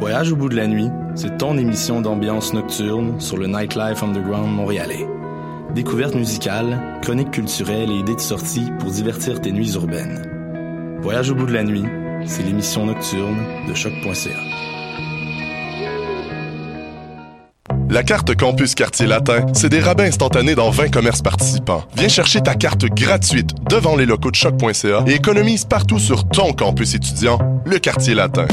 Voyage au bout de la nuit, c'est ton émission d'ambiance nocturne sur le Nightlife Underground montréalais. Découvertes musicales, chroniques culturelles et idées de sortie pour divertir tes nuits urbaines. Voyage au bout de la nuit, c'est l'émission nocturne de choc.ca. La carte Campus Quartier Latin, c'est des rabais instantanés dans 20 commerces participants. Viens chercher ta carte gratuite devant les locaux de choc.ca et économise partout sur ton campus étudiant, le Quartier Latin.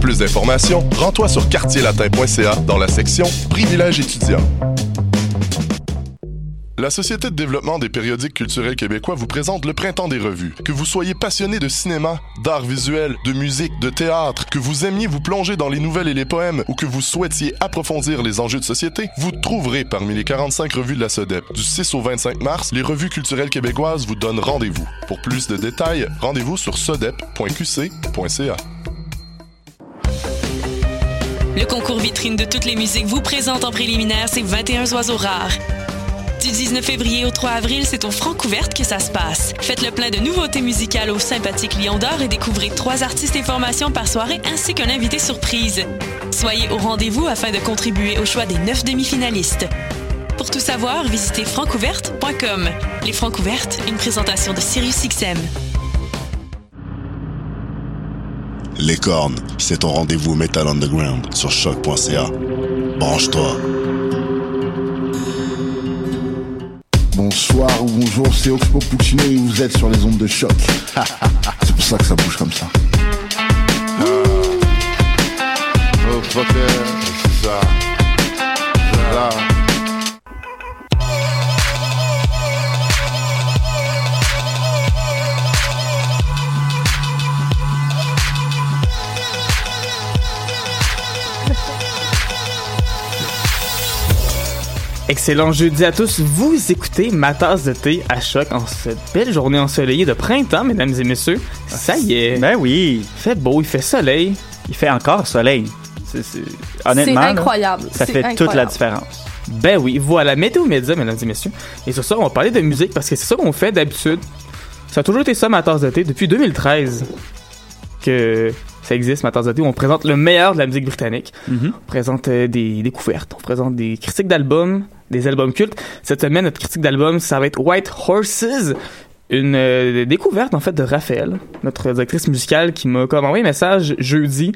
Pour plus d'informations, rends-toi sur quartierlatin.ca dans la section Privilèges étudiants. La Société de développement des périodiques culturels québécois vous présente le Printemps des revues. Que vous soyez passionné de cinéma, d'art visuel, de musique, de théâtre, que vous aimiez vous plonger dans les nouvelles et les poèmes ou que vous souhaitiez approfondir les enjeux de société, vous trouverez parmi les 45 revues de la SODEP. Du 6 au 25 mars, les revues culturelles québécoises vous donnent rendez-vous. Pour plus de détails, rendez-vous sur sodep.qc.ca. Le concours vitrine de toutes les musiques vous présente en préliminaire ces 21 oiseaux rares. Du 19 février au 3 avril, c'est au Francouverte que ça se passe. Faites le plein de nouveautés musicales au sympathique Lion d'Or et découvrez trois artistes et formations par soirée ainsi qu'un invité surprise. Soyez au rendez-vous afin de contribuer au choix des neuf demi-finalistes. Pour tout savoir, visitez francouverte.com. Les Francouvertes, une présentation de SiriusXM. Les cornes, c'est ton rendez-vous Metal Underground sur choc.ca. Branche-toi. Bonsoir ou bonjour, c'est Oxpo Puccino et vous êtes sur les ondes de choc. c'est pour ça que ça bouge comme ça. Oh, fucker, c'est Excellent jeudi à tous. Vous écoutez ma tasse de thé à choc en cette belle journée ensoleillée de printemps, mesdames et messieurs. Ça y est. Ben oui. Il fait beau, il fait soleil. Il fait encore soleil. C'est, c'est- Honnêtement, C'est là, incroyable. ça fait toute la différence. Ben oui, voilà, météo média, mesdames et messieurs. Et sur ça, on va parler de musique parce que c'est ça qu'on fait d'habitude. Ça a toujours été ça, ma tasse de thé, depuis 2013 que ça existe, ma tasse de thé, où on présente le meilleur de la musique britannique. Mhm. On présente euh, des découvertes, on présente des critiques d'albums, des albums cultes. Cette semaine, notre critique d'album, ça va être White Horses, une euh, découverte en fait de Raphaël, notre directrice musicale, qui m'a comme envoyé un message jeudi,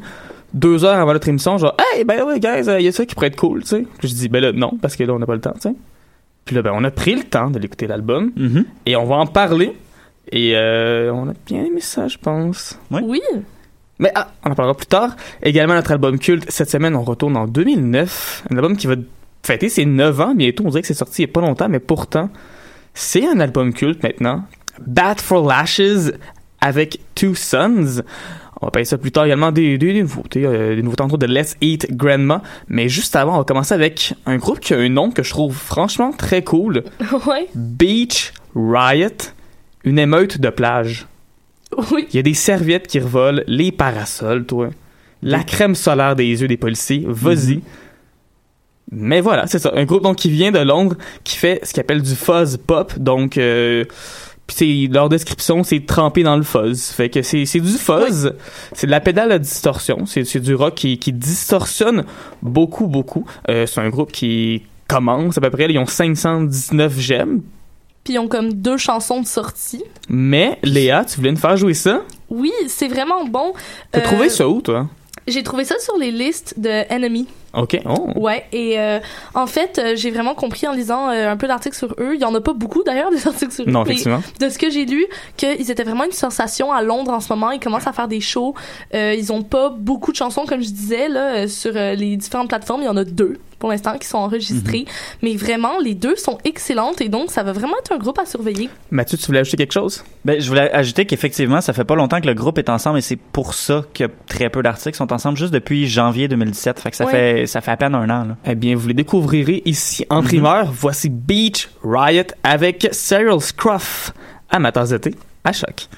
deux heures avant notre émission, genre Hey, ben oui, guys, il y a ça qui pourrait être cool, tu sais. Puis je dis Ben là, non, parce que là, on n'a pas le temps, tu sais. Puis là, ben, on a pris le temps de l'écouter l'album, Mhm. et on va en parler. Et euh, on a bien aimé ça, je pense. Oui. Mais ah, on en parlera plus tard. Également, notre album culte, cette semaine, on retourne en 2009. Un album qui va fêter ses 9 ans bientôt. On dirait que c'est sorti il n'y a pas longtemps, mais pourtant, c'est un album culte maintenant. Bat for Lashes avec Two Sons. On va parler ça plus tard également des, des, des nouveautés, euh, des nouveautés entre de Let's Eat Grandma. Mais juste avant, on va commencer avec un groupe qui a un nom que je trouve franchement très cool. ouais. Beach Riot, une émeute de plage. Oui. Il y a des serviettes qui revolent, les parasols, toi. La crème solaire des yeux des policiers, vas-y. Mais voilà, c'est ça. Un groupe donc qui vient de Londres, qui fait ce qu'il appelle du fuzz pop. Donc, euh, c'est leur description, c'est trempé dans le fuzz. Fait que c'est c'est du fuzz, c'est de la pédale à distorsion. C'est c'est du rock qui, qui distorsionne beaucoup, beaucoup. Euh, c'est un groupe qui commence à peu près. Ils ont 519 j'aime. Puis ils ont comme deux chansons de sortie. Mais Léa, tu voulais nous faire jouer ça? Oui, c'est vraiment bon. T'as Euh, trouvé ça où, toi? J'ai trouvé ça sur les listes de Enemy. Ok. Oh. Ouais, et euh, en fait, euh, j'ai vraiment compris en lisant euh, un peu l'article sur eux. Il y en a pas beaucoup d'ailleurs des articles sur eux. Non, mais effectivement. De ce que j'ai lu, qu'ils étaient vraiment une sensation à Londres en ce moment. Ils commencent à faire des shows. Ils ont pas beaucoup de chansons, comme je disais là, sur les différentes plateformes. Il y en a deux pour l'instant qui sont enregistrées. Mhm. Mais vraiment, les deux sont excellentes et donc ça va vraiment être un groupe à surveiller. Mathieu, tu voulais ajouter quelque chose? Ben, je voulais ajouter qu'effectivement, ça fait pas longtemps que le groupe est ensemble et c'est pour ça que très peu d'articles sont ensemble juste depuis janvier 2017. Fait que ça Ouais. fait, ça fait à peine un an, là. Eh bien, vous les découvrirez ici en primeur. Voici Beach Riot avec Cyril Scruff. Amateurs d'été, à choc.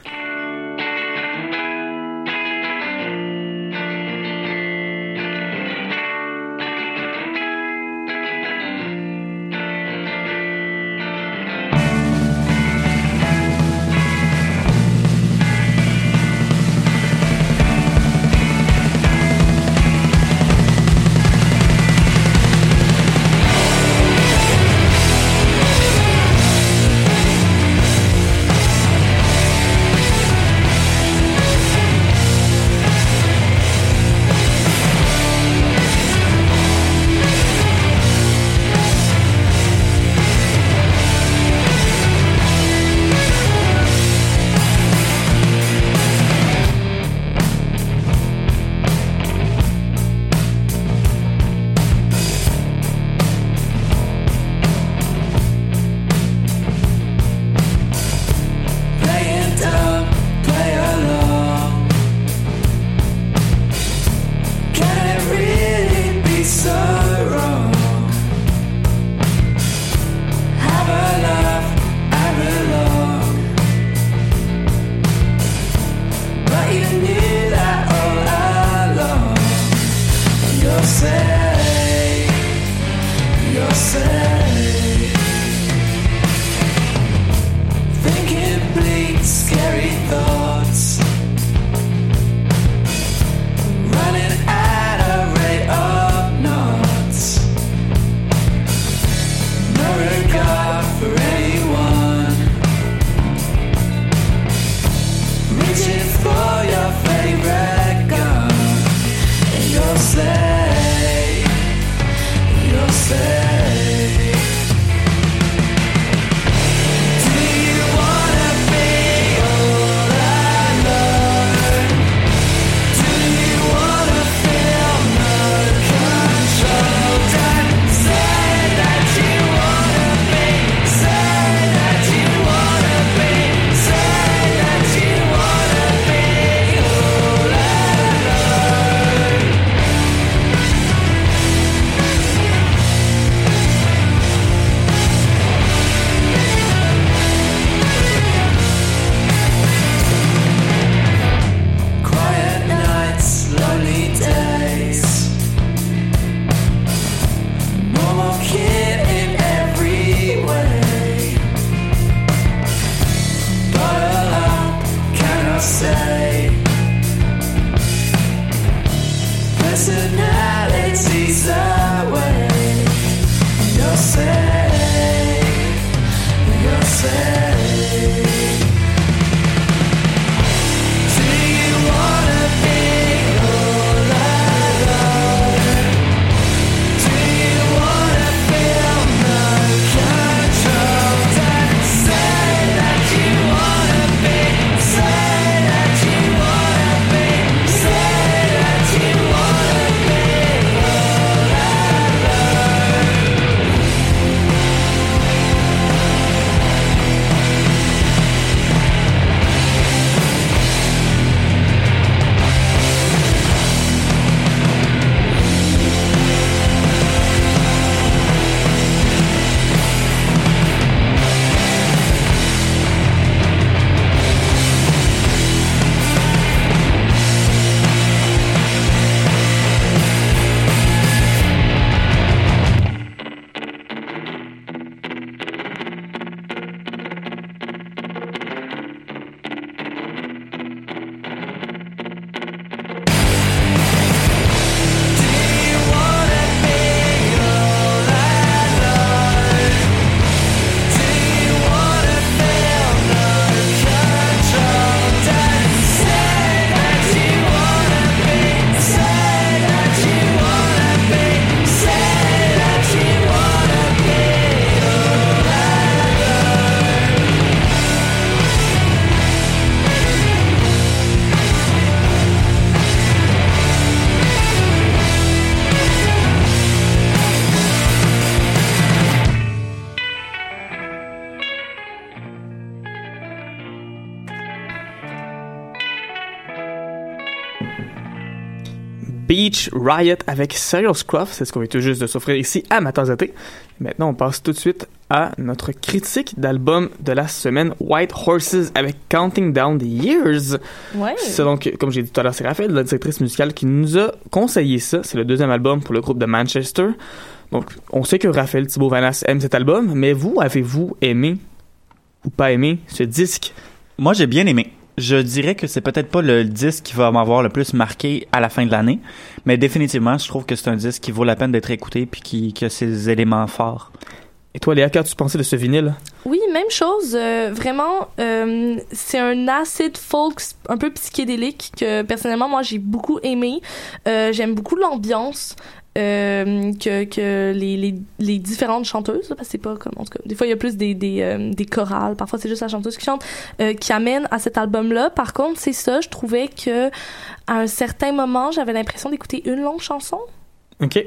Riot avec Serial Scruff. C'est ce qu'on vient tout juste de s'offrir ici à ma tasse de thé. Maintenant, on passe tout de suite à notre critique d'album de la semaine White Horses avec Counting Down the Years. Ouais. C'est donc, comme j'ai dit tout à l'heure, c'est Raphaël, la directrice musicale, qui nous a conseillé ça. C'est le deuxième album pour le groupe de Manchester. Donc, on sait que Raphaël Thibault Vanas aime cet album, mais vous, avez-vous aimé ou pas aimé ce disque? Moi, j'ai bien aimé. Je dirais que c'est peut-être pas le disque qui va m'avoir le plus marqué à la fin de l'année, mais définitivement, je trouve que c'est un disque qui vaut la peine d'être écouté puis qui, qui a ses éléments forts. Et toi, Léa, qu'as-tu pensé de ce vinyle? Oui, même chose. Euh, vraiment, euh, c'est un acid folk un peu psychédélique que personnellement, moi, j'ai beaucoup aimé. Euh, J'aime beaucoup l'ambiance. Euh, que, que les, les, les différentes chanteuses, parce que c'est pas comme, en tout cas, des fois il y a plus des, des, euh, des chorales, parfois c'est juste la chanteuse qui chante, euh, qui amène à cet album-là. Par contre, c'est ça, je trouvais que à un certain moment, j'avais l'impression d'écouter une longue chanson. OK.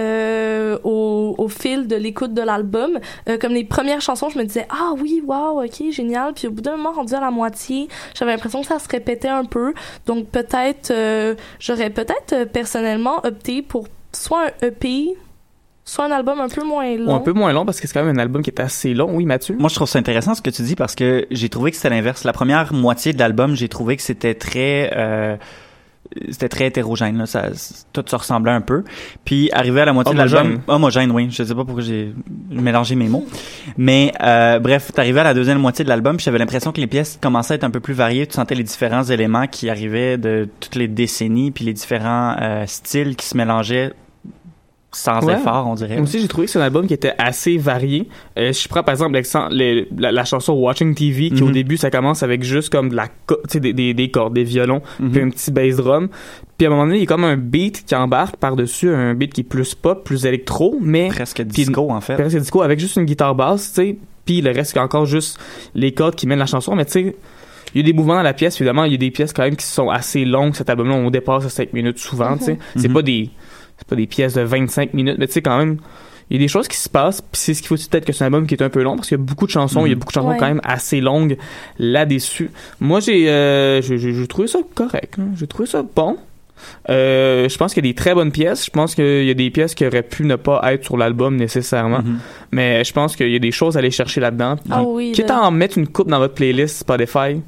Euh, au, au fil de l'écoute de l'album. Euh, comme les premières chansons, je me disais ah oui, wow, ok, génial. Puis au bout d'un moment, rendu à la moitié, j'avais l'impression que ça se répétait un peu. Donc peut-être, euh, j'aurais peut-être personnellement opté pour soit un EP, soit un album un peu moins long. Ou un peu moins long parce que c'est quand même un album qui est assez long. Oui, Mathieu? Moi, je trouve ça intéressant ce que tu dis parce que j'ai trouvé que c'était l'inverse. La première moitié de l'album, j'ai trouvé que c'était très... Euh, c'était très hétérogène là, ça tout se ressemblait un peu puis arrivé à la moitié Homogène. de l'album homogène oui je sais pas pourquoi j'ai mélangé mes mots mais euh, bref t'arrivais à la deuxième moitié de l'album puis j'avais l'impression que les pièces commençaient à être un peu plus variées tu sentais les différents éléments qui arrivaient de toutes les décennies puis les différents euh, styles qui se mélangeaient sans Ouais. effort on dirait Moi aussi, j'ai trouvé que c'est un album qui était assez varié. Euh, je prends par exemple les- la, la chanson Watching TV, qui au Mhm. début, ça commence avec juste comme de la, des, des, des cordes, des violons, Mhm. puis un petit bass drum. Puis à un moment donné, il y a comme un beat qui embarque par-dessus, un beat qui est plus pop, plus électro, mais presque disco en fait presque disco avec juste une guitare basse, tu sais. Puis le reste, c'est encore juste les cordes qui mènent la chanson. Mais tu sais, il y a des mouvements dans la pièce, évidemment. Il y a des pièces quand même qui sont assez longues. Cet album-là, on dépasse à 5 minutes souvent, tu sais. C'est Mhm. pas des c'est pas des pièces de 25 minutes, mais tu sais, quand même, il y a des choses qui se passent, puis c'est ce qu'il faut aussi peut-être que c'est un album qui est un peu long, parce qu'il y a beaucoup de chansons, il y a Mhm. beaucoup de chansons Ouais. quand même assez longues là-dessus. Moi, j'ai euh, j'ai- j'ai j'ai trouvé ça correct, hein. j'ai trouvé ça bon. Euh, je pense qu'il y a des très bonnes pièces. Je pense qu'il y a des pièces qui auraient pu ne pas être sur l'album nécessairement. Mhm. Mais je pense qu'il y a des choses à aller chercher là-dedans. Ah oui, Quitte là. à en mettre une coupe dans votre playlist Spotify,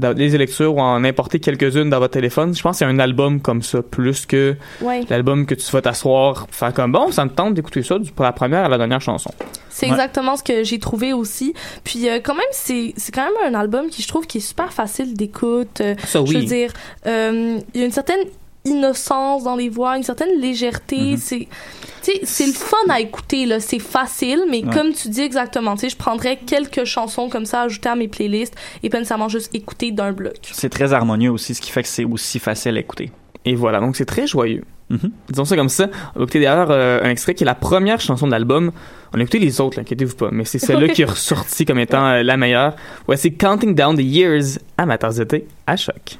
dans les lectures ou en importer quelques-unes dans votre téléphone, je pense que c'est un album comme ça, plus que Ouais. l'album que tu vas t'asseoir, faire comme bon, ça me tente d'écouter ça du- pour la première à la dernière chanson. C'est Ouais. exactement ce que j'ai trouvé aussi. Puis euh, quand même, c'est c'est quand même un album qui je trouve qui est super facile d'écoute. Euh, Ça, Je veux oui. dire, euh, il y a une certaine innocence dans les voix, une certaine légèreté. C'est, tu sais, c'est le fun à écouter là. C'est facile, mais Ouais. comme tu dis exactement, tu sais, je prendrais quelques chansons comme ça ajoutées à mes playlists et pas nécessairement juste écouter d'un bloc. c'est très harmonieux aussi ce qui fait que c'est aussi facile à écouter Et voilà, donc c'est très joyeux. Mhm. Disons ça comme ça. On va écouter d'ailleurs euh, un extrait qui est la première chanson de l'album. On a écouté les autres, inquiétez-vous pas, mais c'est celle-là qui est ressortie comme étant euh, la meilleure. Voici Counting Down the Years à ma tasse de thé à choc.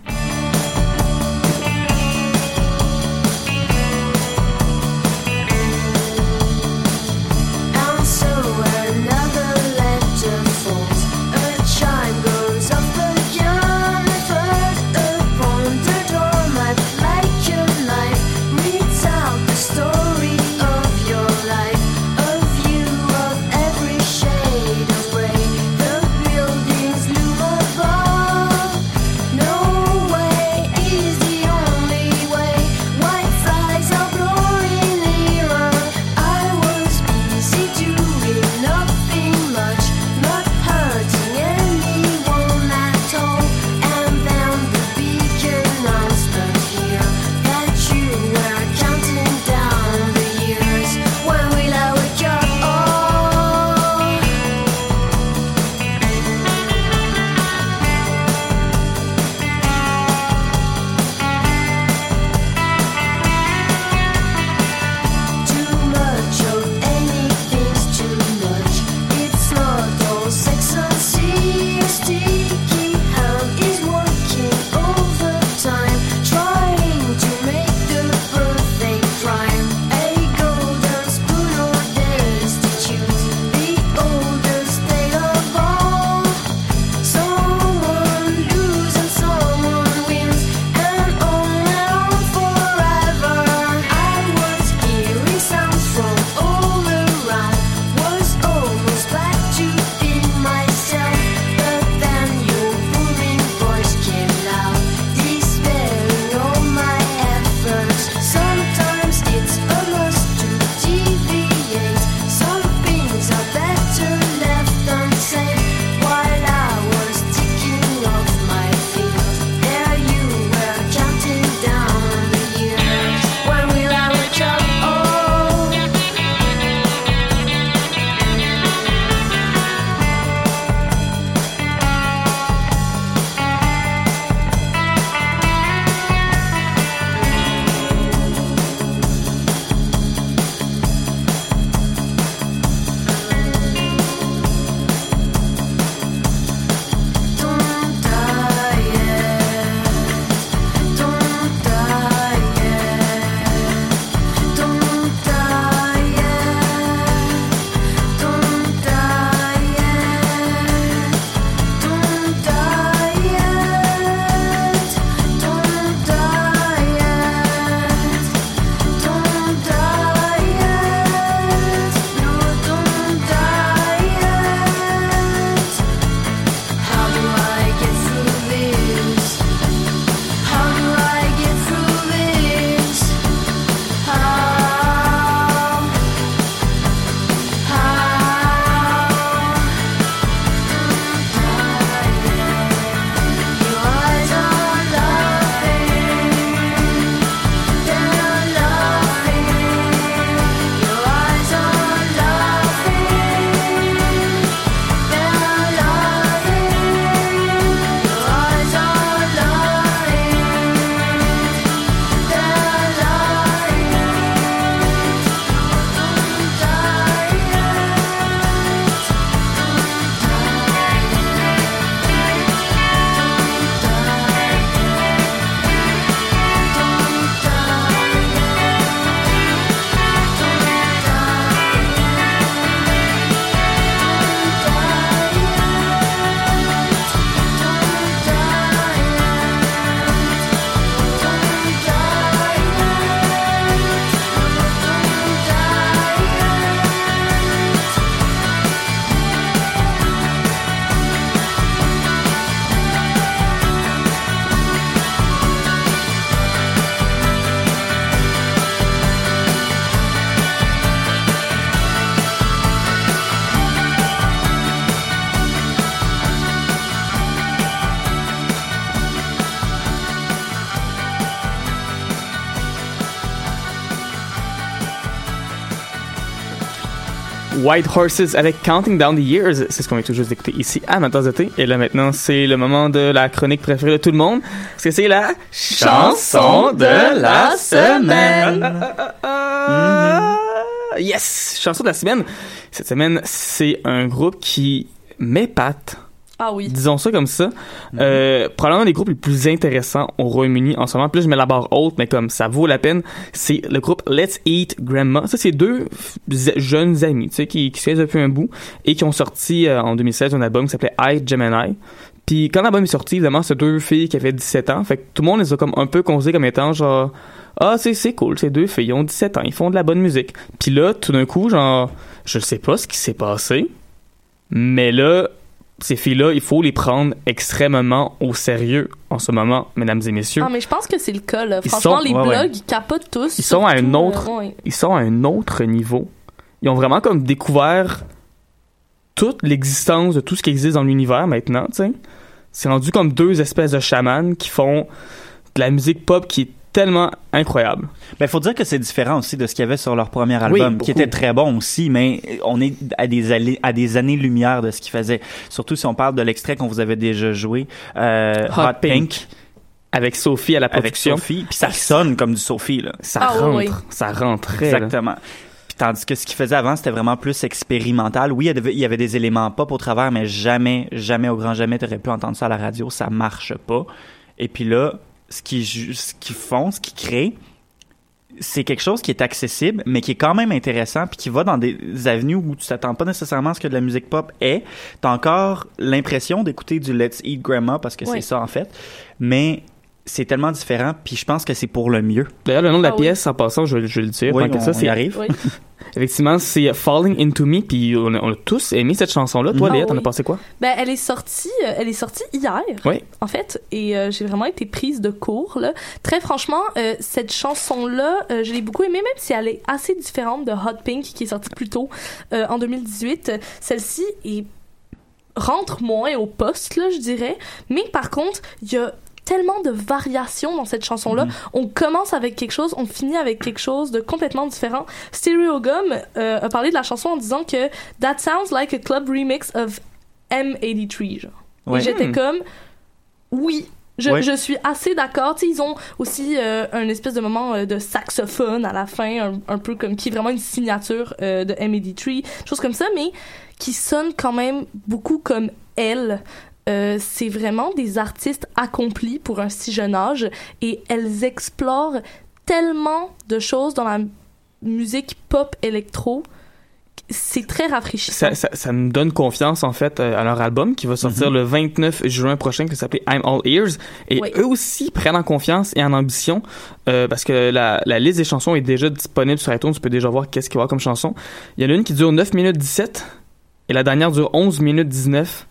White Horses avec Counting Down the Years. C'est ce qu'on vient tout juste d'écouter ici à Matin d'été. Et là maintenant, c'est le moment de la chronique préférée de tout le monde. Parce que c'est la chanson de la semaine. Mm-hmm. Yes! Chanson de la semaine. Cette semaine, c'est un groupe qui m'épate. Ah oui. Disons ça comme ça. Euh, probablement un des groupes les plus intéressants au Royaume-Uni en ce moment. Plus je mets la barre haute, mais comme ça vaut la peine, c'est le groupe Let's Eat Grandma. Ça, c'est deux jeunes amis, tu sais, qui, qui se connaissent depuis un bout et qui ont sorti euh, en 2016 un album qui s'appelait I Gemini. Puis quand l'album est sorti, évidemment, c'est deux filles qui avaient 17 ans. Fait que tout le monde les a comme un peu considéré comme étant genre ah c'est c'est cool, ces deux filles ils ont 17 ans, ils font de la bonne musique. Puis là, tout d'un coup, genre je sais pas ce qui s'est passé, mais là ces filles-là, il faut les prendre extrêmement au sérieux en ce moment, mesdames et messieurs. Ah, mais je pense que c'est le cas, là. Ils Franchement, sont- les ouais, ouais. blogs, ils capotent tous. Ils sont à un autre, euh, ouais. ils sont à un autre niveau. Ils ont vraiment comme découvert toute l'existence de tout ce qui existe dans l'univers maintenant, tu sais. C'est rendu comme deux espèces de chamans qui font de la musique pop qui est tellement incroyable. Ben, faut dire que c'est différent aussi de ce qu'il y avait sur leur premier album, qui était très bon aussi, mais on est à des, allées- à des années-lumière de ce qu'ils faisaient. Surtout si on parle de l'extrait qu'on vous avait déjà joué, euh, Hot Hot, Pink. Pink. Avec Sophie à la Avec production. Sophie, puis ça sonne comme du Sophie, là. Ça Ah, rentre, oui, ça rentrait. là. Exactement. Puis tandis que ce qu'il faisait avant, c'était vraiment plus expérimental. Oui, il y avait- il y avait des éléments pop au travers, mais jamais, jamais, au grand jamais, t'aurais pu entendre ça à la radio. Ça marche pas. Et puis là, ce qu'ils ce qu'ils font, ce qu'ils créent, c'est quelque chose qui est accessible, mais qui est quand même intéressant, puis qui va dans des avenues où tu t'attends pas nécessairement à ce que de la musique pop est. T'as encore l'impression d'écouter du Let's Eat Grandma, parce que c'est ça en fait, mais c'est tellement différent, puis je pense que c'est pour le mieux. D'ailleurs, le nom de la Ah oui. pièce, en passant, je, vais- je vais le dire. Oui, on- ça, on c'est y arrive. Oui. Effectivement, c'est Falling Into Me, puis on a, on a tous aimé cette chanson-là. Toi, Mhm. Léa, Ah t'en as pensé quoi? Ben, elle est sortie, euh, elle est sortie hier. Oui. En fait, et euh, j'ai vraiment été prise de court, là. Très franchement, euh, cette chanson-là, euh, je l'ai beaucoup aimée, même si elle est assez différente de Hot Pink, qui est sortie plus tôt, euh, en 2018. Celle-ci est rentre moins au poste, là, je dirais. Mais par contre, il y a tellement de variations dans cette chanson-là. On commence avec quelque chose, on finit avec quelque chose de complètement différent. Stereogum euh, a parlé de la chanson en disant que That sounds like a club remix of M83, genre. Ouais. Et j'étais Hmm. comme, oui. Je, Ouais. je suis assez d'accord. Ils ont aussi euh, un espèce de moment euh, de saxophone à la fin, un, un peu comme qui est vraiment une signature euh, de M83, chose comme ça, mais qui sonne quand même beaucoup comme elle. Euh, c'est vraiment des artistes accomplis pour un si jeune âge et elles explorent tellement de choses dans la musique pop électro. C'est très rafraîchissant. Ça, ça, ça nous donne confiance, en fait, euh, à leur album qui va sortir le 29 juin prochain, qui s'appelle I'm All Ears. Et Oui. eux aussi prennent en confiance et en ambition, euh, parce que la, la liste des chansons est déjà disponible sur iTunes. Tu peux déjà voir qu'est-ce qu'il va y avoir comme chanson. Il y en a une qui dure 9 minutes 17 et la dernière dure 11 minutes 19.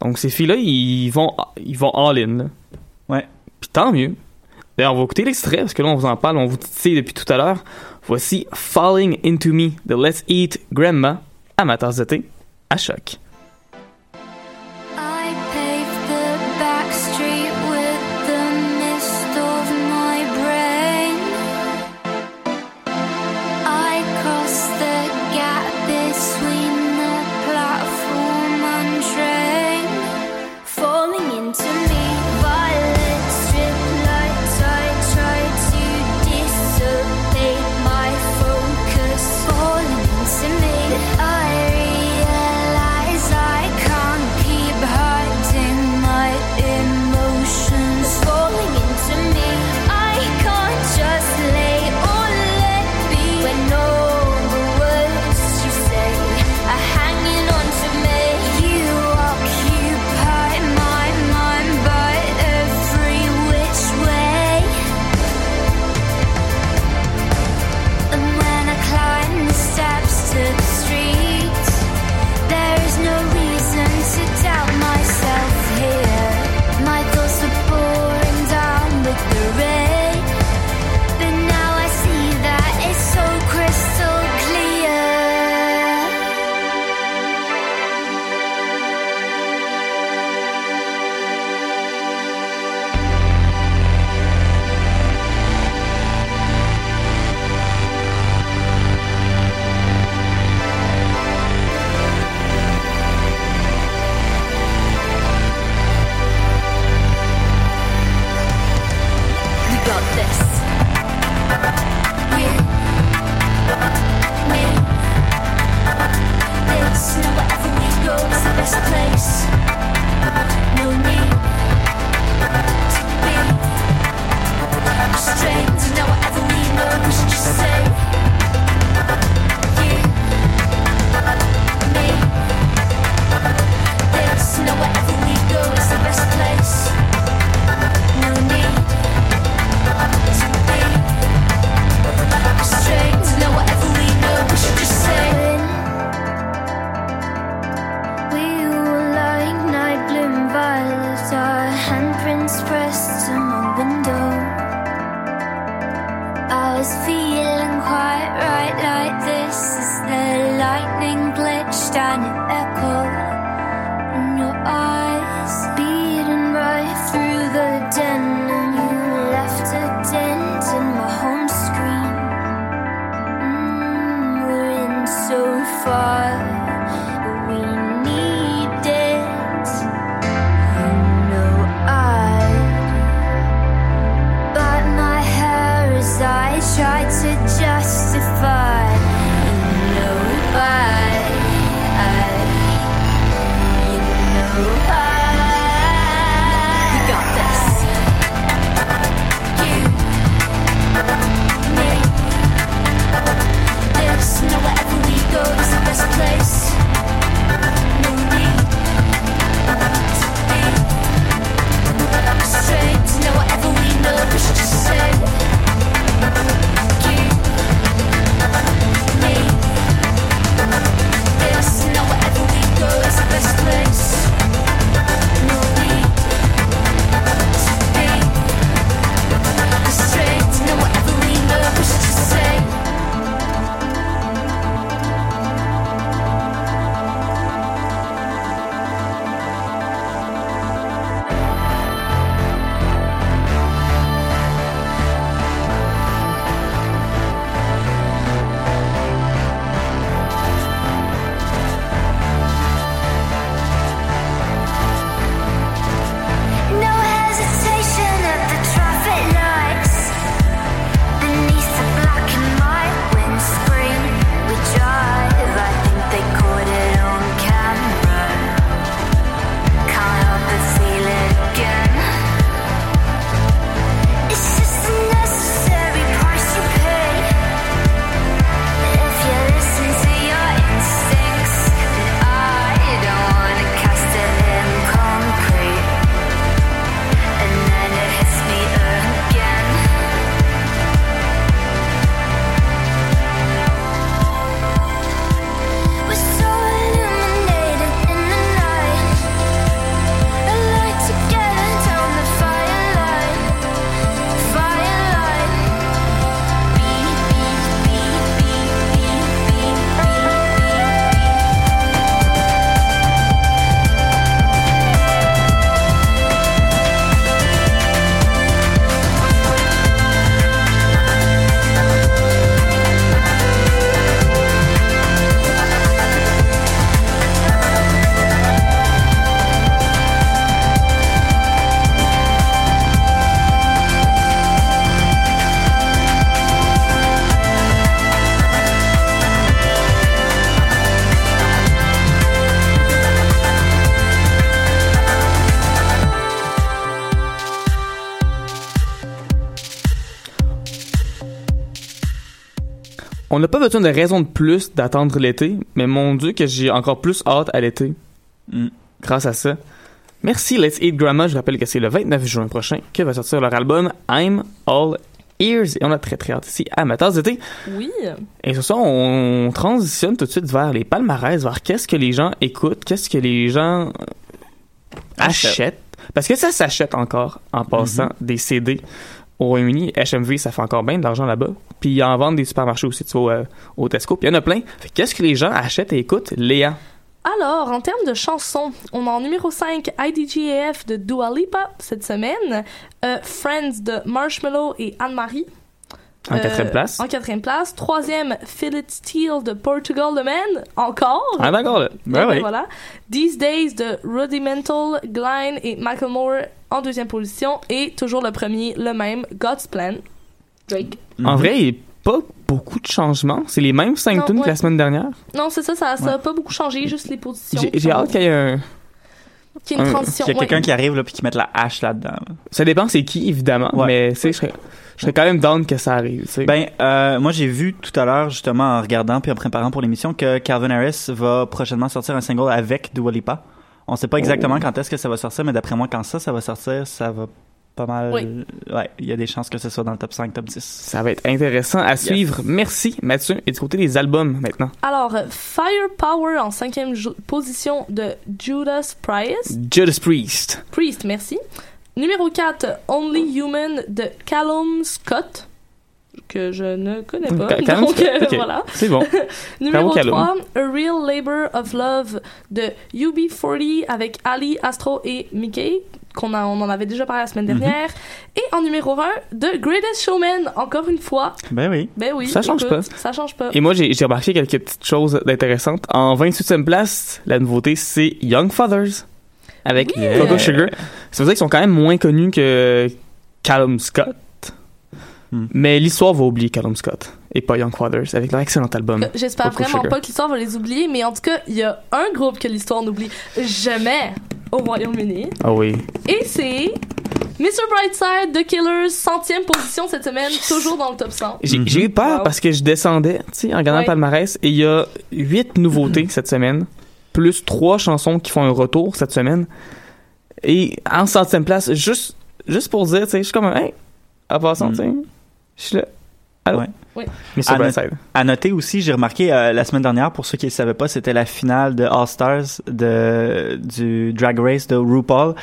Donc ces filles-là, ils vont, ils vont all-in. Ouais. Puis tant mieux. D'ailleurs, on va écouter l'extrait, parce que là, on vous en parle, on vous titille depuis tout à l'heure. Voici Falling Into Me de Let's Eat Grandma, d'été, à choc. So far, the besoin de raison de plus d'attendre l'été, mais mon Dieu que j'ai encore plus hâte à l'été. Mm. Grâce à ça. Merci Let's Eat Grandma. Je rappelle que c'est le 29 juin prochain que va sortir leur album I'm All Ears. Et on a très très hâte ici à Amateurs d'été. Oui. Et ce soir, on transitionne tout de suite vers les palmarès, vers qu'est-ce que les gens écoutent, qu'est-ce que les gens achètent. Parce que ça s'achète encore en passant des CD au Royaume-Uni. HMV, ça fait encore bien de l'argent là-bas. Puis ils en vendent des supermarchés aussi, tu vois, euh, au Tesco. Puis il y en a plein. Fait qu'est-ce que les gens achètent et écoutent, Léa? Alors, en termes de chansons, on a en numéro 5 IDGAF de Dua Lipa cette semaine, euh, Friends de Marshmello et Anne-Marie. En quatrième place. En quatrième place. Troisième, Feel It Steel de Portugal The Man. Encore. Ah, d'accord, là. Ben Ben oui. Voilà. These Days de Rudimental, Glyne et Macklemore en deuxième position. Et toujours le premier, le même, God's Plan, Drake. En vrai, il n'y a pas beaucoup de changements. C'est les mêmes cinq Non, tunes que ouais. la semaine dernière. Non, c'est ça, ça n'a Ouais. pas beaucoup changé, juste les positions. J'ai j'ai hâte qu'il y ait un. Qu'il y ait une un- transition. Qu'il y a ouais. quelqu'un qui arrive là puis qui mette la hache là-dedans. là. Ça dépend c'est qui, évidemment. Ouais. Mais, tu sais, je serais, je serais quand même down que ça arrive. Ben, euh, moi j'ai vu tout à l'heure justement en regardant puis en préparant pour l'émission que Calvin Harris va prochainement sortir un single avec Dua Lipa. On sait pas exactement Oh. quand est-ce que ça va sortir, mais d'après moi quand ça, ça va sortir, ça va pas mal. Oui. Ouais, il y a des chances que ce soit dans le top 5, top 10. Ça va être intéressant à suivre. Merci, Mathieu. Et du côté des albums maintenant. Alors, Firepower en cinquième position de Judas Priest. Judas Priest. Priest, merci. Numéro 4, Only Human de Callum Scott, que je ne connais pas. Donc, Scott, euh, voilà. C'est bon. Numéro Bravo, Callum. 3, A Real Labor of Love de UB40 avec Ali, Astro et Mickey, qu'on a, on en avait déjà parlé la semaine Mhm. dernière. Et en numéro 1, The Greatest Showman, encore une fois. Ben oui. Ben oui. Ça change écoute, pas. Ça change pas. Et moi, j'ai remarqué quelques petites choses intéressantes. En 28e place, la nouveauté, c'est Young Fathers avec Oui. Coco. Sugar. Ça veut dire qu'ils sont quand même moins connus que Callum Scott. Hmm. Mais l'histoire va oublier Callum Scott et pas Young Fathers avec leur excellent album. Euh, J'espère vraiment Sugar. pas que l'histoire va les oublier, mais en tout cas, il y a un groupe que l'histoire n'oublie jamais au Royaume-Uni. Ah oui. Et c'est Mr. Brightside, The Killers, centième position cette semaine, toujours dans le top 100. J'ai j'ai eu peur Wow. parce que je descendais, tu sais, en regardant Ouais. le palmarès, et il y a huit nouveautés cette semaine, plus trois chansons qui font un retour cette semaine. Et en centième place, juste, juste pour dire, tu sais, je suis comme, un, hey, en passant, tu sais, je suis là. Allô? Ouais. Oui. Mr. À, no- Brightside. à noter aussi, j'ai remarqué euh, la semaine dernière, pour ceux qui ne savaient pas, c'était la finale de All Stars de, du Drag Race de RuPaul.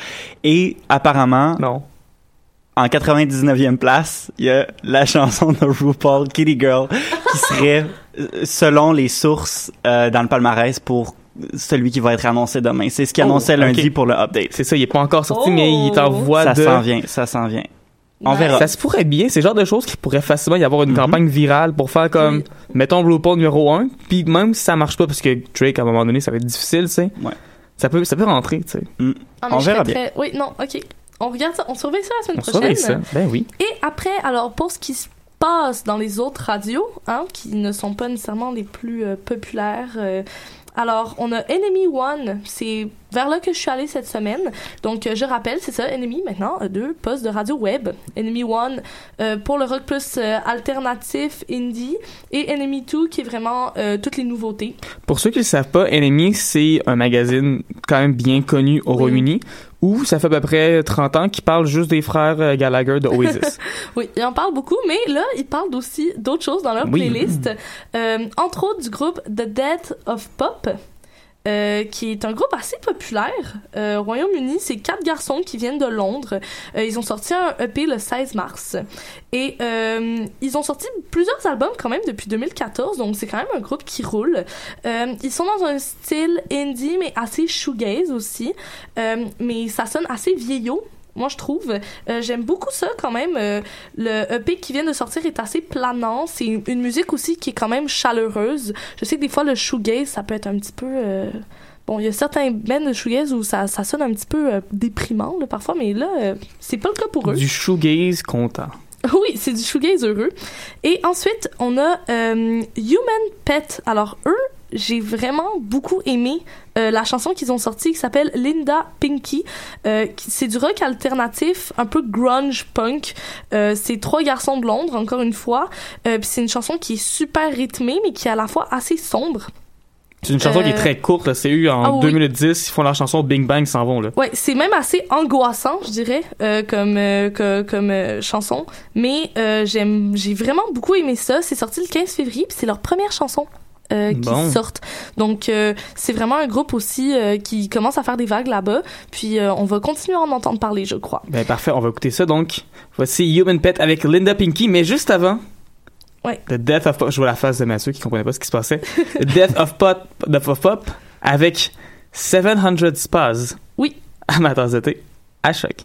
Et apparemment, non. en 99e place, il y a la chanson de RuPaul, Kitty Girl, qui serait, euh, selon les sources euh, dans le palmarès, pour celui qui va être annoncé demain. C'est ce qu'il Oh, annonçait lundi pour le update. C'est ça, il est pas encore sorti, Oh! mais il est en voie Ça de... s'en vient, ça s'en vient. On verra. Ça se pourrait bien, c'est le genre de choses qui pourrait facilement y avoir une Mhm. campagne virale pour faire comme, mettons RuPaul numéro 1, puis même si ça marche pas, parce que Drake, à un moment donné, ça va être difficile, tu sais. Ouais. Ça peut, ça peut rentrer, tu sais. Mm. Ah, mais On je verra bien. très- Oui, non, ok. On regarde ça, on surveille ça la semaine On prochaine. surveille ça. Ben oui. Et après, alors pour ce qui se passe dans les autres radios, hein, qui ne sont pas nécessairement les plus euh, populaires, euh, alors on a Enemy One, c'est vers là que je suis allée cette semaine. Donc euh, je rappelle, c'est ça, Enemy maintenant, a deux postes de radio web. Enemy One euh, pour le rock plus euh, alternatif indie et Enemy 2 qui est vraiment euh, toutes les nouveautés. Pour ceux qui le savent pas, Enemy, c'est un magazine quand même bien connu au Oui. Royaume-Uni, où ça fait à peu près 30 ans qu'ils parlent juste des frères euh, Gallagher de Oasis. Oui, ils en parlent beaucoup, mais là, ils parlent aussi d'autres choses dans leur Oui. playlist. Euh, entre autres du groupe The Death of Pop, euh, qui est un groupe assez populaire euh, au Royaume-Uni. C'est quatre garçons qui viennent de Londres. Euh, ils ont sorti un EP le 16 mars. Et euh, ils ont sorti plusieurs albums quand même depuis 2014, donc c'est quand même un groupe qui roule. Euh, ils sont dans un style indie, mais assez shoegaze aussi. Euh, mais ça sonne assez vieillot. Moi, je trouve. Euh, J'aime beaucoup ça quand même. Euh, le EP qui vient de sortir est assez planant. C'est une, une musique aussi qui est quand même chaleureuse. Je sais que des fois, le shoegaze, ça peut être un petit peu... euh, Bon, il y a certains bands de shoegaze où ça, ça sonne un petit peu déprimant là, parfois, mais là, c'est pas le cas pour eux. du shoegaze content. Oui, c'est du shoegaze heureux. Et ensuite, on a Human Pet. Alors, eux, j'ai vraiment beaucoup aimé euh, la chanson qu'ils ont sortie qui s'appelle Linda Pinky. Euh, c'est du rock alternatif, un peu grunge punk. Euh, c'est trois garçons de Londres, encore une fois. Puis c'est une chanson qui est super rythmée, mais qui est à la fois assez sombre. C'est une chanson qui est très courte, c'est eu en ah oui. 2010, ils font leur chanson Bing Bang, s'en vont là. Ouais, c'est même assez angoissant, je dirais, euh, comme euh, que- comme chanson. Mais j'aime, j'ai vraiment beaucoup aimé ça. C'est sorti le 15 février, puis c'est leur première chanson. Euh, qui Bon. sortent. Donc euh, c'est vraiment un groupe aussi euh, qui commence à faire des vagues là-bas. Puis on va continuer à en entendre parler, je crois. Ben parfait, on va écouter ça donc. Voici Human Pet avec Linda Pinky, mais juste avant. Ouais. The Death of Pop. Je vois la face de Mathieu qui comprenait pas ce qui se passait. The Death of Pop, Death of Pop avec 700 Spas. Oui. Amateurs d'été. À choc.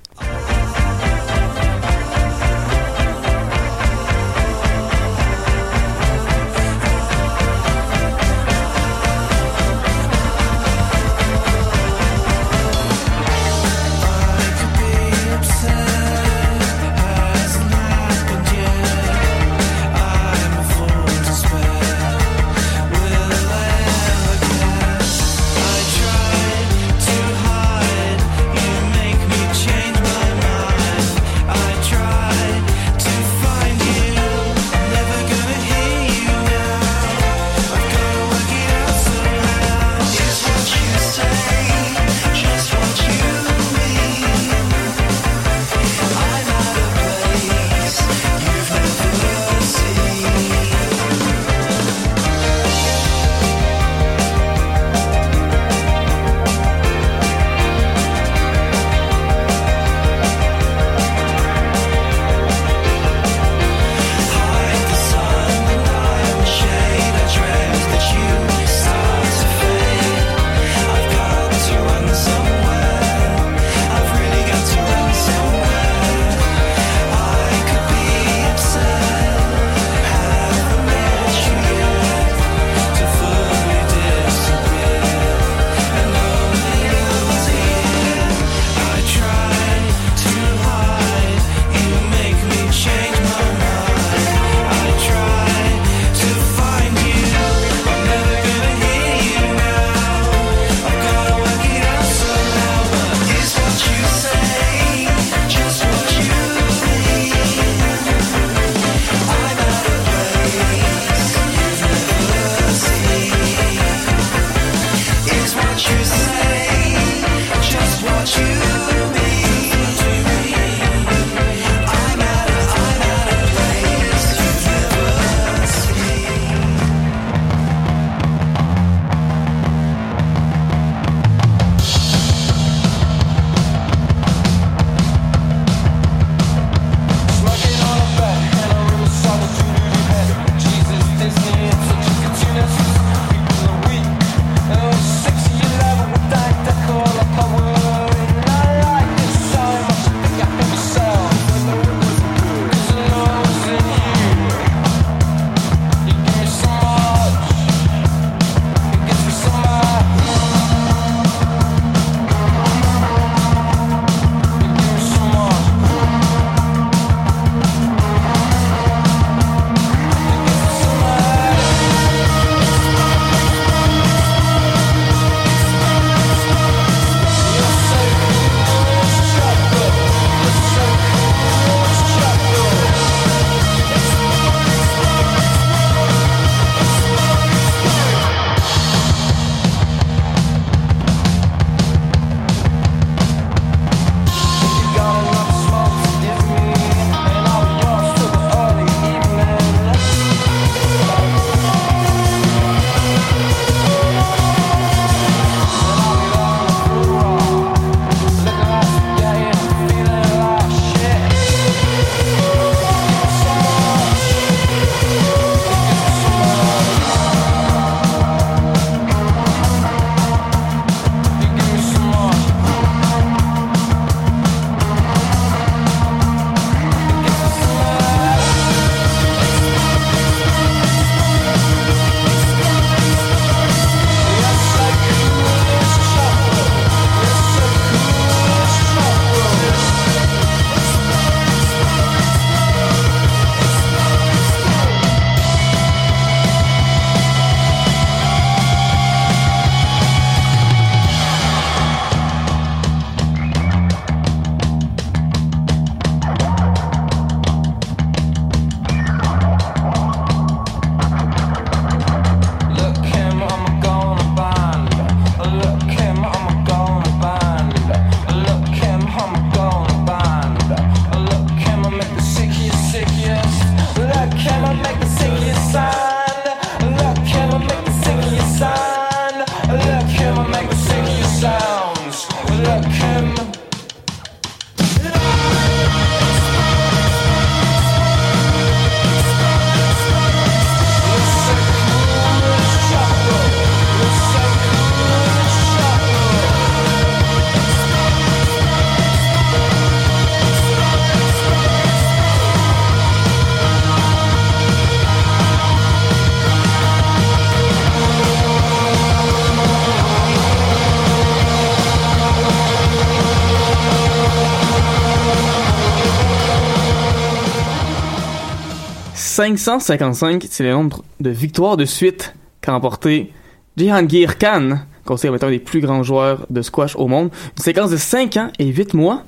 555, c'est le nombre de victoires de suite qu'a remporté Jihangir Khan, considéré comme un des plus grands joueurs de squash au monde. Une séquence de 5 ans et 8 mois.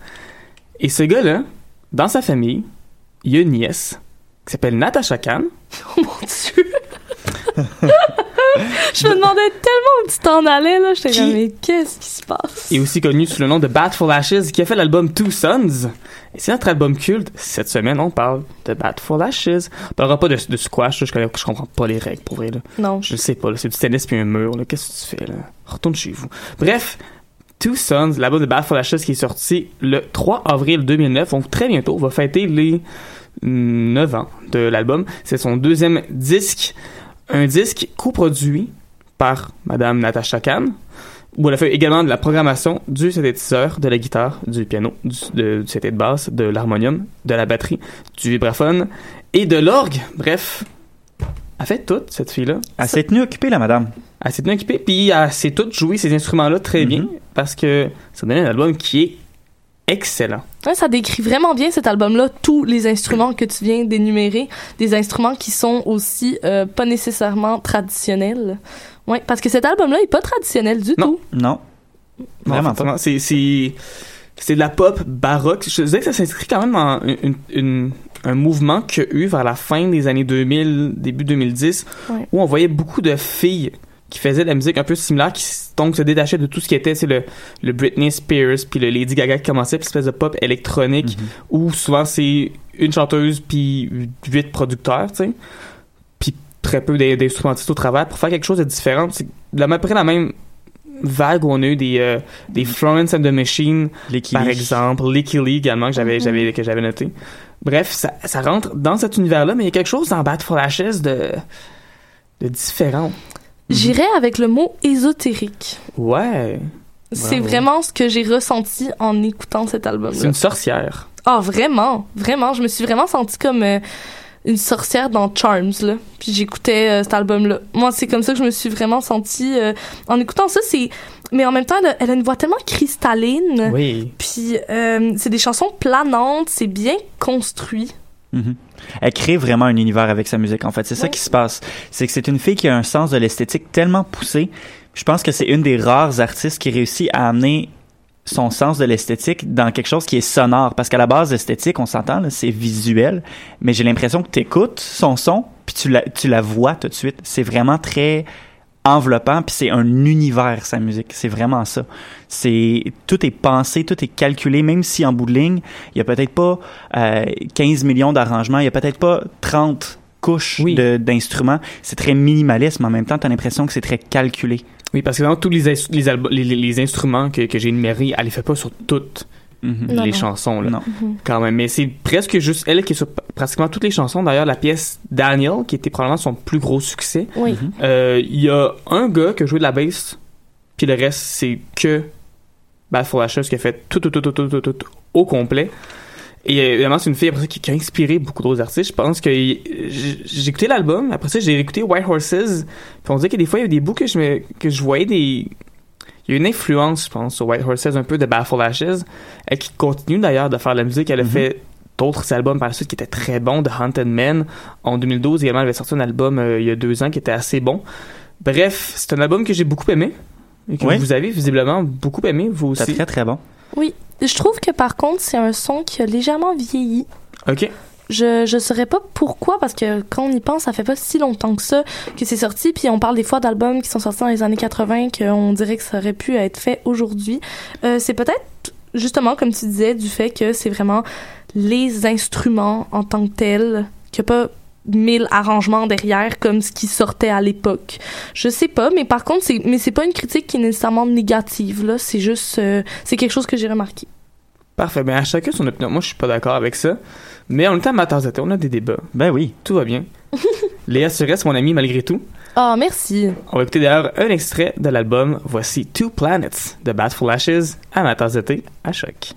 Et ce gars-là, dans sa famille, il y a une nièce qui s'appelle Natasha Khan. Oh mon dieu! je me demandais tellement où tu t'en allais, là. J'étais comme, mais qu'est-ce qui se passe? est aussi connu sous le nom de Batful Ashes, qui a fait l'album Two Sons. Et c'est notre album culte. Cette semaine, on parle de Batful Ashes. On parlera pas de, de squash, là. je, connais, je comprends pas les règles, pour vrai. Là. Non. Je le sais pas, là. c'est du tennis puis un mur. là. Qu'est-ce que tu fais, là? Retourne chez vous. Bref, Two Sons, l'album de Batful Ashes qui est sorti le 3 avril 2009, donc très bientôt, on va fêter les 9 ans de l'album. C'est son deuxième disque, un disque coproduit par Madame Natasha Khan, où elle a fait également de la programmation du synthétiseur, de la guitare, du piano, du, de, du synthé de basse, de l'harmonium, de la batterie, du vibraphone et de l'orgue. Bref, elle fait tout, cette fille-là. Elle s'est tenue occupée, la madame. Elle s'est tenue occupée, puis elle sait tout jouer ces instruments-là très bien, parce que ça donne un album qui est excellent. Ouais, ça décrit vraiment bien cet album-là, tous les instruments que tu viens d'énumérer, des instruments qui sont aussi euh, pas nécessairement traditionnels. Ouais, parce que cet album-là est pas traditionnel du tout. Non. Vraiment pas. C'est, c'est, c'est de la pop baroque. Je disais que ça s'inscrit quand même dans une, une- un mouvement qu'il y a eu vers la fin des années 2000, début 2010, Ouais. où on voyait beaucoup de filles qui faisaient de la musique un peu similaire, qui donc se détachaient de tout ce qui était c'est le, le Britney Spears, puis le Lady Gaga qui commençait, puis une espèce de pop électronique, où souvent c'est une chanteuse puis huit producteurs, tu sais, puis très peu d'in- d'instrumentistes au travers pour faire quelque chose de différent. C'est la- à peu près la même vague où on a eu des, euh, des Florence and the Machine, par Lee. exemple, Licky Lee également, que j'avais, Mhm. que j'avais noté. Bref, ça, ça rentre dans cet univers-là, mais il y a quelque chose dans Bad for Ashes de, de différent. J'irais avec le mot ésotérique. Ouais. C'est vraiment ce que j'ai ressenti en écoutant cet C'est album-là. une sorcière. Ah, vraiment, vraiment. Je me suis vraiment sentie comme euh, une sorcière dans Charms, là. Puis j'écoutais euh, cet album-là. Moi, c'est comme ça que je me suis vraiment sentie euh, en écoutant ça. C'est... Mais en même temps, elle a, elle a une voix tellement cristalline. Oui. Puis euh, c'est des chansons planantes, c'est bien construit. Mhm. Elle crée vraiment un univers avec sa musique, en fait. C'est ça qui se passe. C'est que c'est une fille qui a un sens de l'esthétique tellement poussé. Je pense que c'est une des rares artistes qui réussit à amener son sens de l'esthétique dans quelque chose qui est sonore. Parce qu'à la base, l'esthétique, on s'entend, c'est visuel. Mais j'ai l'impression que tu écoutes son son, puis tu la, tu la vois tout de suite. C'est vraiment très enveloppant, puis c'est un univers, sa musique. C'est vraiment ça. C'est Tout est pensé, tout est calculé, même si en bout de ligne, il y a peut-être pas euh, 15 millions d'arrangements, il y a peut-être pas 30 couches de- d'instruments. C'est très minimaliste, mais en même temps, tu as l'impression que c'est très calculé. Oui, parce que dans tous les instruments que, que j'ai énumérés, elle les fait pas sur toutes Mhm. Les non. chansons. Là. Non. Mhm. Quand même. Mais c'est presque juste elle qui est sur pratiquement toutes les chansons. D'ailleurs, la pièce Daniel, qui était probablement son plus gros succès. Oui. Euh, Il y a un gars qui a joué de la bass, puis le reste, c'est que Bad for Ashes qui a fait tout, tout, tout, tout, tout, tout, tout au complet. Et euh, évidemment, c'est une fille après ça qui, qui a inspiré beaucoup d'autres artistes. Je pense que j'ai écouté l'album, après ça, j'ai écouté White Horses, puis on dirait que des fois, il y a des bouts que je, me, que je voyais des. Il y a une influence, je pense, sur White Horses, un peu de Bad for Ashes, et qui continue d'ailleurs de faire de la musique. Elle a fait d'autres albums par la suite qui étaient très bons, The Haunted Man. En 2012, également, elle avait sorti un album euh, il y a deux ans qui était assez bon. Bref, c'est un album que j'ai beaucoup aimé. Et que Oui. vous avez visiblement beaucoup aimé, vous C'est aussi. très, très bon. Oui. Je trouve que par contre, c'est un son qui a légèrement vieilli. Ok. Je je saurais pas pourquoi parce que quand on y pense, ça fait pas si longtemps que ça que c'est sorti puis on parle des fois d'albums qui sont sortis dans les années 80 qu'on dirait que ça aurait pu être fait aujourd'hui. Euh, c'est peut-être justement comme tu disais du fait que c'est vraiment les instruments en tant que tels qu'il n'y a pas mille arrangements derrière comme ce qui sortait à l'époque. Je sais pas, mais par contre, c'est mais c'est pas une critique qui est nécessairement négative là. C'est juste euh, c'est quelque chose que j'ai remarqué. Parfait. Ben, à chacun son opinion. Moi, je suis pas d'accord avec ça. Mais on est amateurs de thé, on a des débats. Ben oui. Tout va bien. Léa Sureste, mon ami, malgré tout. Ah, merci. On va écouter d'ailleurs un extrait de l'album. Voici Two Planets de Bad for Ashes, amateurs de thé, à choc.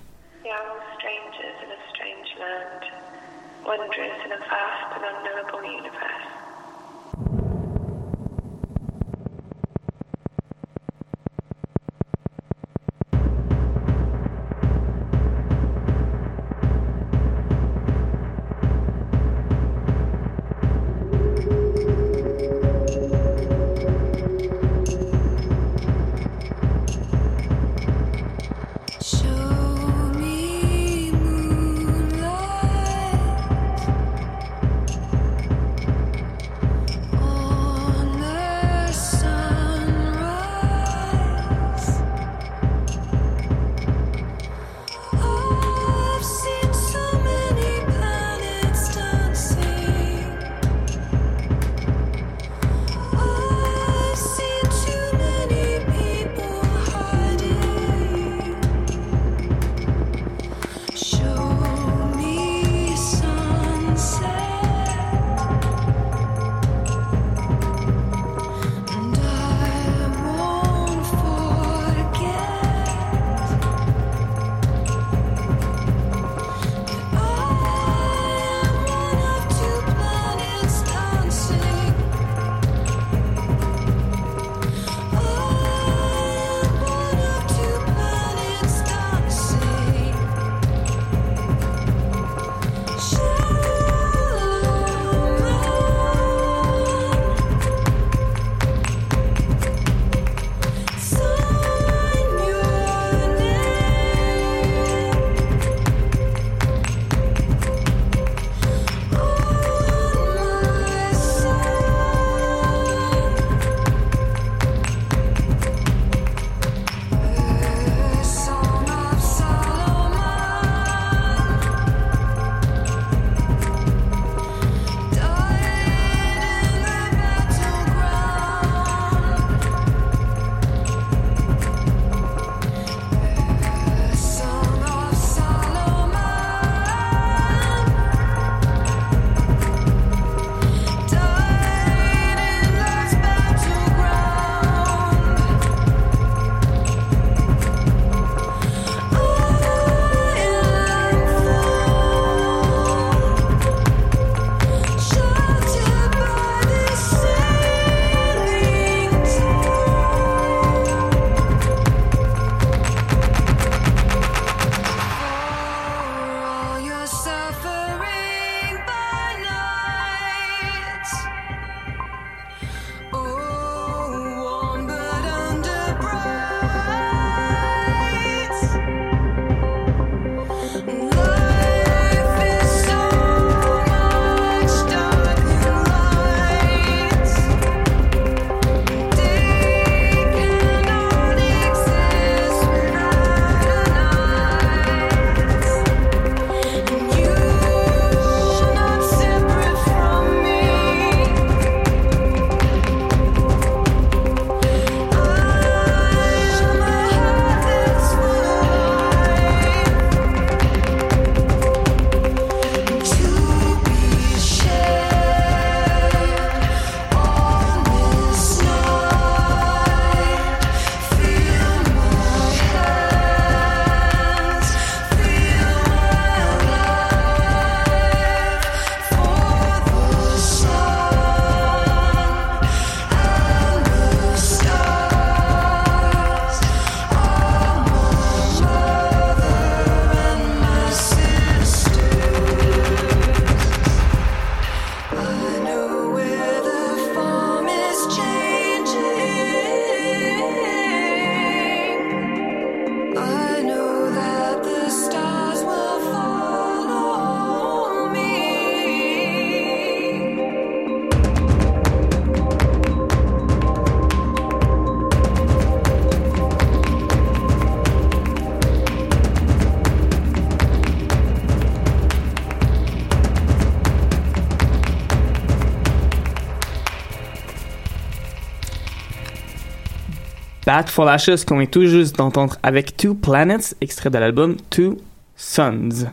Bad for Lashes qu'on est tout juste d'entendre avec Two Planets, extrait de l'album Two Suns.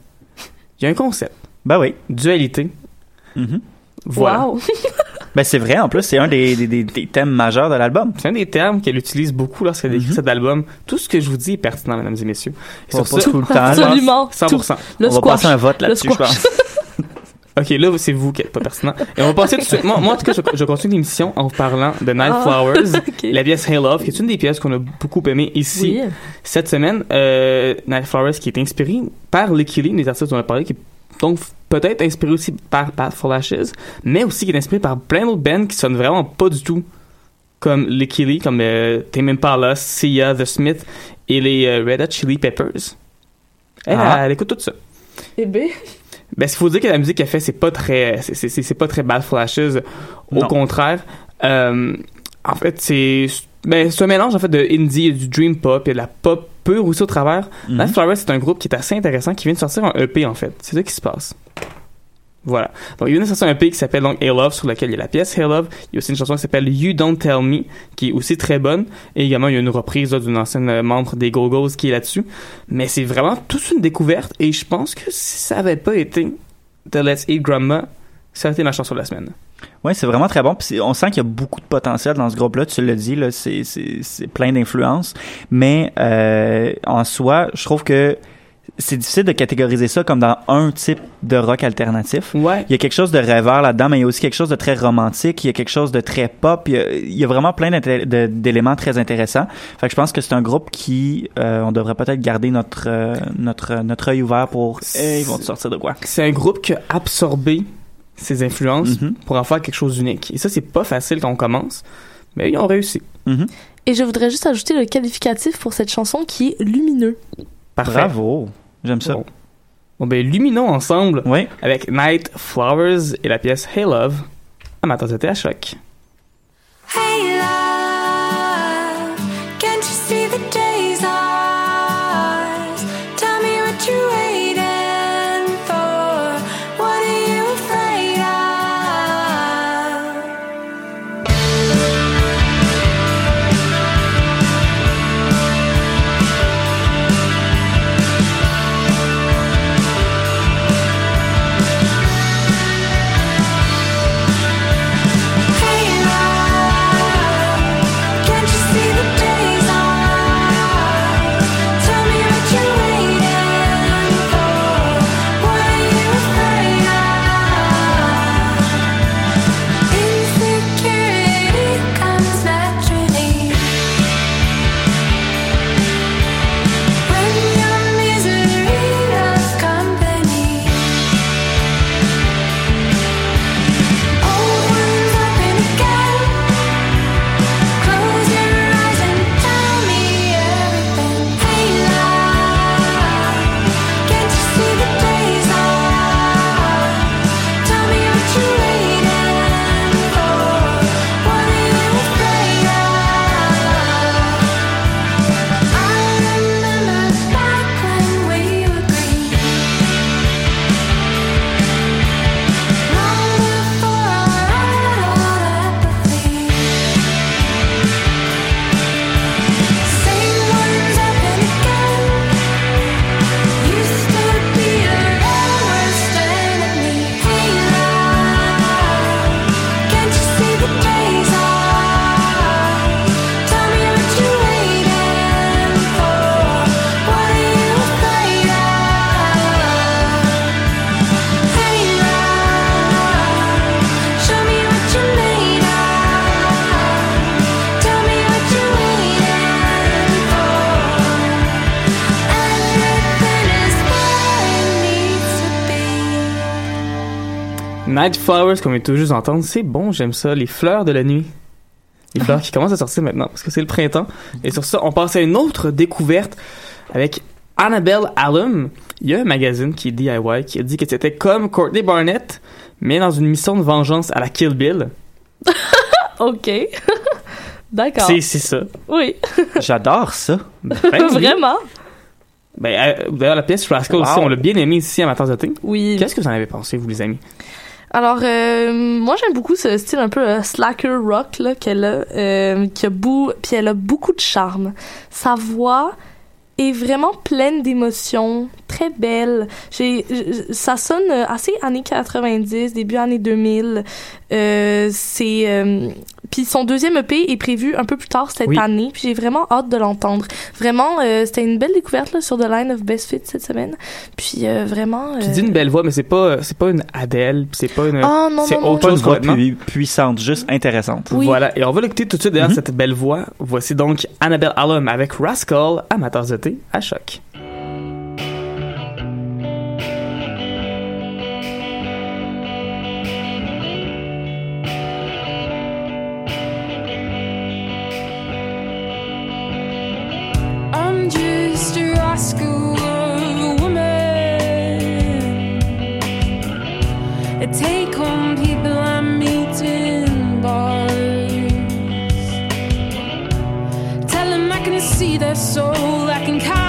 Il y a un concept. Ben oui. Dualité. Mhm. Voilà. Wow. Ben c'est vrai, en plus, c'est un des, des, des- des thèmes majeurs de l'album. C'est un des termes qu'elle utilise beaucoup lorsqu'elle Mhm. écrit cet album. Tout ce que je vous dis est pertinent, mesdames et messieurs. Et On sur ça, pas tout le temps, là. Absolument. 100%. Le On va passer un vote là-dessus, je pense. Ok, là, c'est vous qui êtes pas pertinent. Et on va passer tout de suite. Moi, moi, en tout cas, je, je continue l'émission en vous parlant de Night Ah, Flowers, ok. la pièce Hey Love, qui est une des pièces qu'on a beaucoup aimées ici Oui. cette semaine. Euh, Night Flowers, qui est inspirée par Licky Lee, des artistes dont on a parlé, qui est donc peut-être inspiré aussi par Bad for Lashes, mais aussi qui est inspiré par plein d'autres bands qui sonnent vraiment pas du tout comme Licky Lee, comme euh, Tame Impala, Sia, The Smith et les euh, Red Hot Chili Peppers. Elle, Ah. elle, elle écoute tout ça. Eh ben. Ben, il faut dire que la musique qu'elle fait, c'est pas très, c'est, c'est, c'est pas très bad flashes. Au Non. contraire, euh, en fait, c'est, ben, c'est un mélange en fait de indie et du dream pop et de la pop pure aussi au travers. Night Flowers, c'est un groupe qui est assez intéressant, qui vient de sortir un EP en fait. C'est ça qui se passe. Voilà. Donc, il vient de sortir un EP qui s'appelle donc Hey Love, sur lequel il y a la pièce Hey Love. Il y a aussi une chanson qui s'appelle You Don't Tell Me, qui est aussi très bonne. Et également, il y a une reprise d'une ancienne euh, membre des Go-Go's qui est là-dessus. Mais c'est vraiment toute une découverte. Et je pense que si ça avait pas été de Let's Eat Grandma, ça aurait été ma chanson de la semaine. Ouais, c'est vraiment très bon. On sent qu'il y a beaucoup de potentiel dans ce groupe-là. Tu l'as dit, c'est plein d'influences. Mais euh, en soi, je trouve que c'est difficile de catégoriser ça comme dans un type de rock alternatif. Ouais. Il y a quelque chose de rêveur là-dedans, mais il y a aussi quelque chose de très romantique. Il y a quelque chose de très pop. Il y a, il y a vraiment plein d'éléments très intéressants. Fait que je pense que c'est un groupe qui, euh, on devrait peut-être garder notre euh, notre notre œil ouvert pour. Eh, ils vont sortir de quoi? C'est un groupe qui a absorbé ses influences Mhm. pour en faire quelque chose d'unique. Et ça, c'est pas facile quand on commence. Mais ils ont réussi. Mhm. Et je voudrais juste ajouter le qualificatif pour cette chanson qui est lumineux. Parfait. Bravo, j'aime ça. Bon. Bon, ben, luminons ensemble Oui. avec Night Flowers et la pièce Hey Love à ma à choc. Hey love, Night Flowers, comme on vient tout juste d'entendre, c'est bon, j'aime ça. Les fleurs de la nuit. Les fleurs qui commencent à sortir maintenant, parce que c'est le printemps. Et sur ça, on passe à une autre découverte avec Annabelle Allum. Il y a un magazine qui est DIY qui a dit que c'était comme Courtney Barnett, mais dans une mission de vengeance à la Kill Bill. Ok. D'accord. C'est c'est ça. Oui. J'adore ça. Ben. Vraiment? Ben, euh, d'ailleurs, la pièce Rascal aussi, Wow. on l'a bien aimé ici à ma tasse de thé. Oui. Qu'est-ce que vous en avez pensé, vous, les amis? Alors, euh, moi, j'aime beaucoup ce style un peu euh, slacker rock qu'elle a, euh, qui a beau, puis elle a beaucoup de charme. Sa voix est vraiment pleine d'émotions, très belle. J'ai, ça sonne assez années 90, début années 2000. Euh, c'est, euh, puis son deuxième EP est prévu un peu plus tard cette Oui. année, puis j'ai vraiment hâte de l'entendre. Vraiment, euh, c'était une belle découverte là, sur The Line of Best Fit cette semaine. Puis euh, vraiment. Tu euh, dis une belle voix, mais c'est pas, c'est pas une Adele, puis c'est pas une, non, c'est non, non. autre chose voix puissante, juste intéressante. Voilà, et on va l'écouter tout de suite derrière cette belle voix. Voici donc Annabelle Allum avec Rascal, amateurs de thé, à choc. Soul, I can count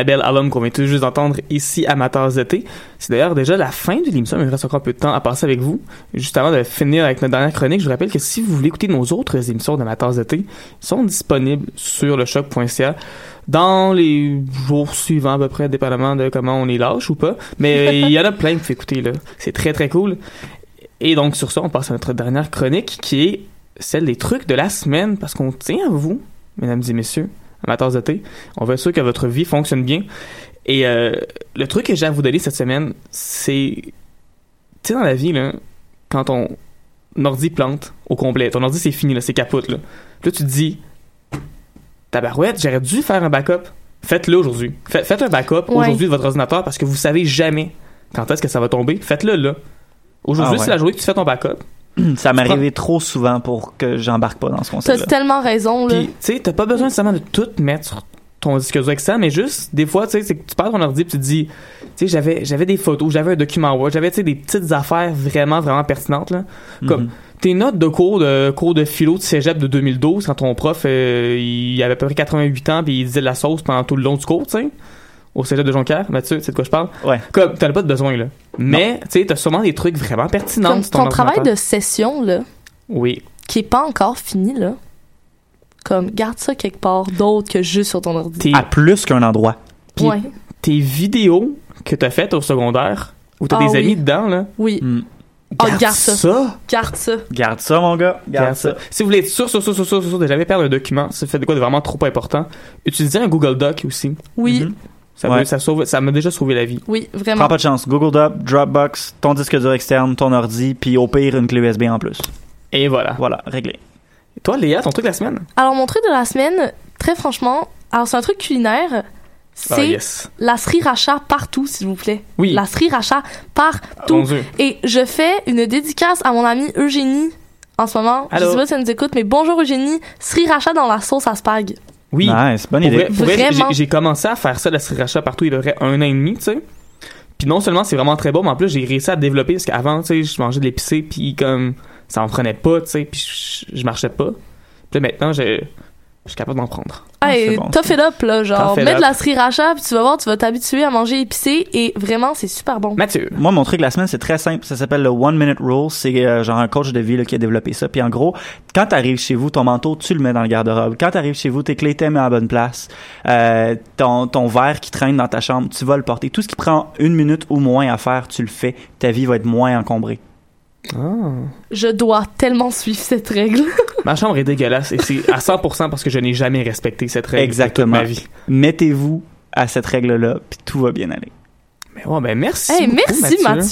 Annabelle Allum qu'on vient tout juste d'entendre ici Amateurs de thé. C'est d'ailleurs déjà la fin de l'émission, mais il reste encore un peu de temps à passer avec vous. Juste avant de finir avec notre dernière chronique, je vous rappelle que si vous voulez écouter nos autres émissions d'Amateurs de thé, ils sont disponibles sur le choc.ca dans les jours suivants à peu près, dépendamment de comment on est lâche ou pas. Mais il y en a plein qu'il faut écouter là. C'est très très cool. Et donc sur ça, on passe à notre dernière chronique qui est celle des trucs de la semaine parce qu'on tient à vous, mesdames et messieurs, amateurs de thé. On veut être sûr que votre vie fonctionne bien. Et euh, le truc que j'ai à vous donner cette semaine, c'est... Tu sais, dans la vie, là, quand ton ordi plante au complet, ton ordi c'est fini, là, c'est capote, là. Là, tu te dis, tabarouette, j'aurais dû faire un backup. Faites-le aujourd'hui. Faites, faites un backup Ouais. aujourd'hui de votre ordinateur parce que vous savez jamais quand est-ce que ça va tomber. Faites-le là. Aujourd'hui, Ah ouais. c'est la journée que tu fais ton backup. Ça m'est arrivé trop souvent pour que j'embarque pas dans ce T'as concept-là. tellement raison, là. Tu sais, t'as pas besoin nécessairement de tout mettre sur ton disque dur externe, mais juste, des fois, tu sais, c'est que tu perds ton ordi puis tu te dis, tu sais, j'avais, j'avais des photos, j'avais un document Word, j'avais, tu sais, des petites affaires vraiment, vraiment pertinentes, là. Comme, Mhm. tes notes de cours de cours de philo de cégep de 2012, quand ton prof, euh, il avait à peu près 88 ans puis il disait de la sauce pendant tout le long du cours, tu sais. Au cégep de Jonquière, Mathieu, c'est de quoi je parle? Ouais. Comme, t'en as pas de besoin, là. Mais, tu sais, t'as sûrement des trucs vraiment pertinents Comme sur ton ton travail de session, là, Oui. qui est pas encore fini, là. Comme, garde ça quelque part d'autre que juste sur ton ordi. Tes, À plus qu'un endroit. Puis- Ouais. tes vidéos que t'as faites au secondaire, où t'as Ah des oui. amis dedans, là. Oui. Ah, Garde, garde ça. ça. Garde ça. Garde ça, mon gars. Garde, Garde ça. ça. Si vous voulez être sûr, sûr, sûr, sûr, sûr, sûr de jamais perdre un document, ça fait de quoi de vraiment trop important, utilisez un Google Doc aussi. Oui, Mhm. Ça Ouais. veut- ça sauve, ça m'a déjà sauvé la vie. oui, Prends vraiment. pas de chance. Google Doc, Dropbox, ton disque dur externe, ton ordi, puis au pire, une clé USB en plus. Et voilà. Voilà, réglé. Et toi, Léa, ton truc de la semaine? Alors, mon truc de la semaine, très franchement, alors c'est un truc culinaire. C'est Ah, yes. la sriracha partout, s'il vous plaît. Oui. La sriracha partout. Mon Dieu. Et je fais une dédicace à mon amie Eugénie en ce moment. Allô? Je sais pas si elle nous écoute, mais bonjour Eugénie. Sriracha dans la sauce à spag. Oui. Nice, bonne Pour idée. vrai- pour vrai, Vraiment. j'ai- J'ai commencé à faire ça, la sriracha partout, il y aurait un an et demi, tu sais. Puis non seulement c'est vraiment très bon, mais en plus j'ai réussi à développer parce qu'avant, tu sais, je mangeais de l'épicé, puis comme ça en prenait pas, tu sais, puis je, je marchais pas. Puis là maintenant, je, je suis capable d'en prendre. Ah, Hey, c'est bon, tough it up, là. Genre, mets de la sriracha, puis tu vas voir, tu vas t'habituer à manger épicé, et vraiment, c'est super bon. Mathieu. Moi, mon truc de la semaine, c'est très simple. Ça s'appelle le One Minute Rule. C'est euh, genre un coach de vie là, qui a développé ça. Puis en gros, quand t'arrives chez vous, ton manteau, tu le mets dans le garde-robe. Quand t'arrives chez vous, tes clés, t'es mis à la bonne place. Euh, ton, ton verre qui traîne dans ta chambre, tu vas le porter. Tout ce qui prend une minute ou moins à faire, tu le fais. Ta vie va être moins encombrée. Ah. Je dois tellement suivre cette règle. Ma chambre est dégueulasse et c'est à 100% parce que je n'ai jamais respecté cette règle toute Exactement. ma vie. Mettez-vous à cette règle-là, puis tout va bien aller. Mais ouais, ben merci. Hey, beaucoup, merci, Mathieu.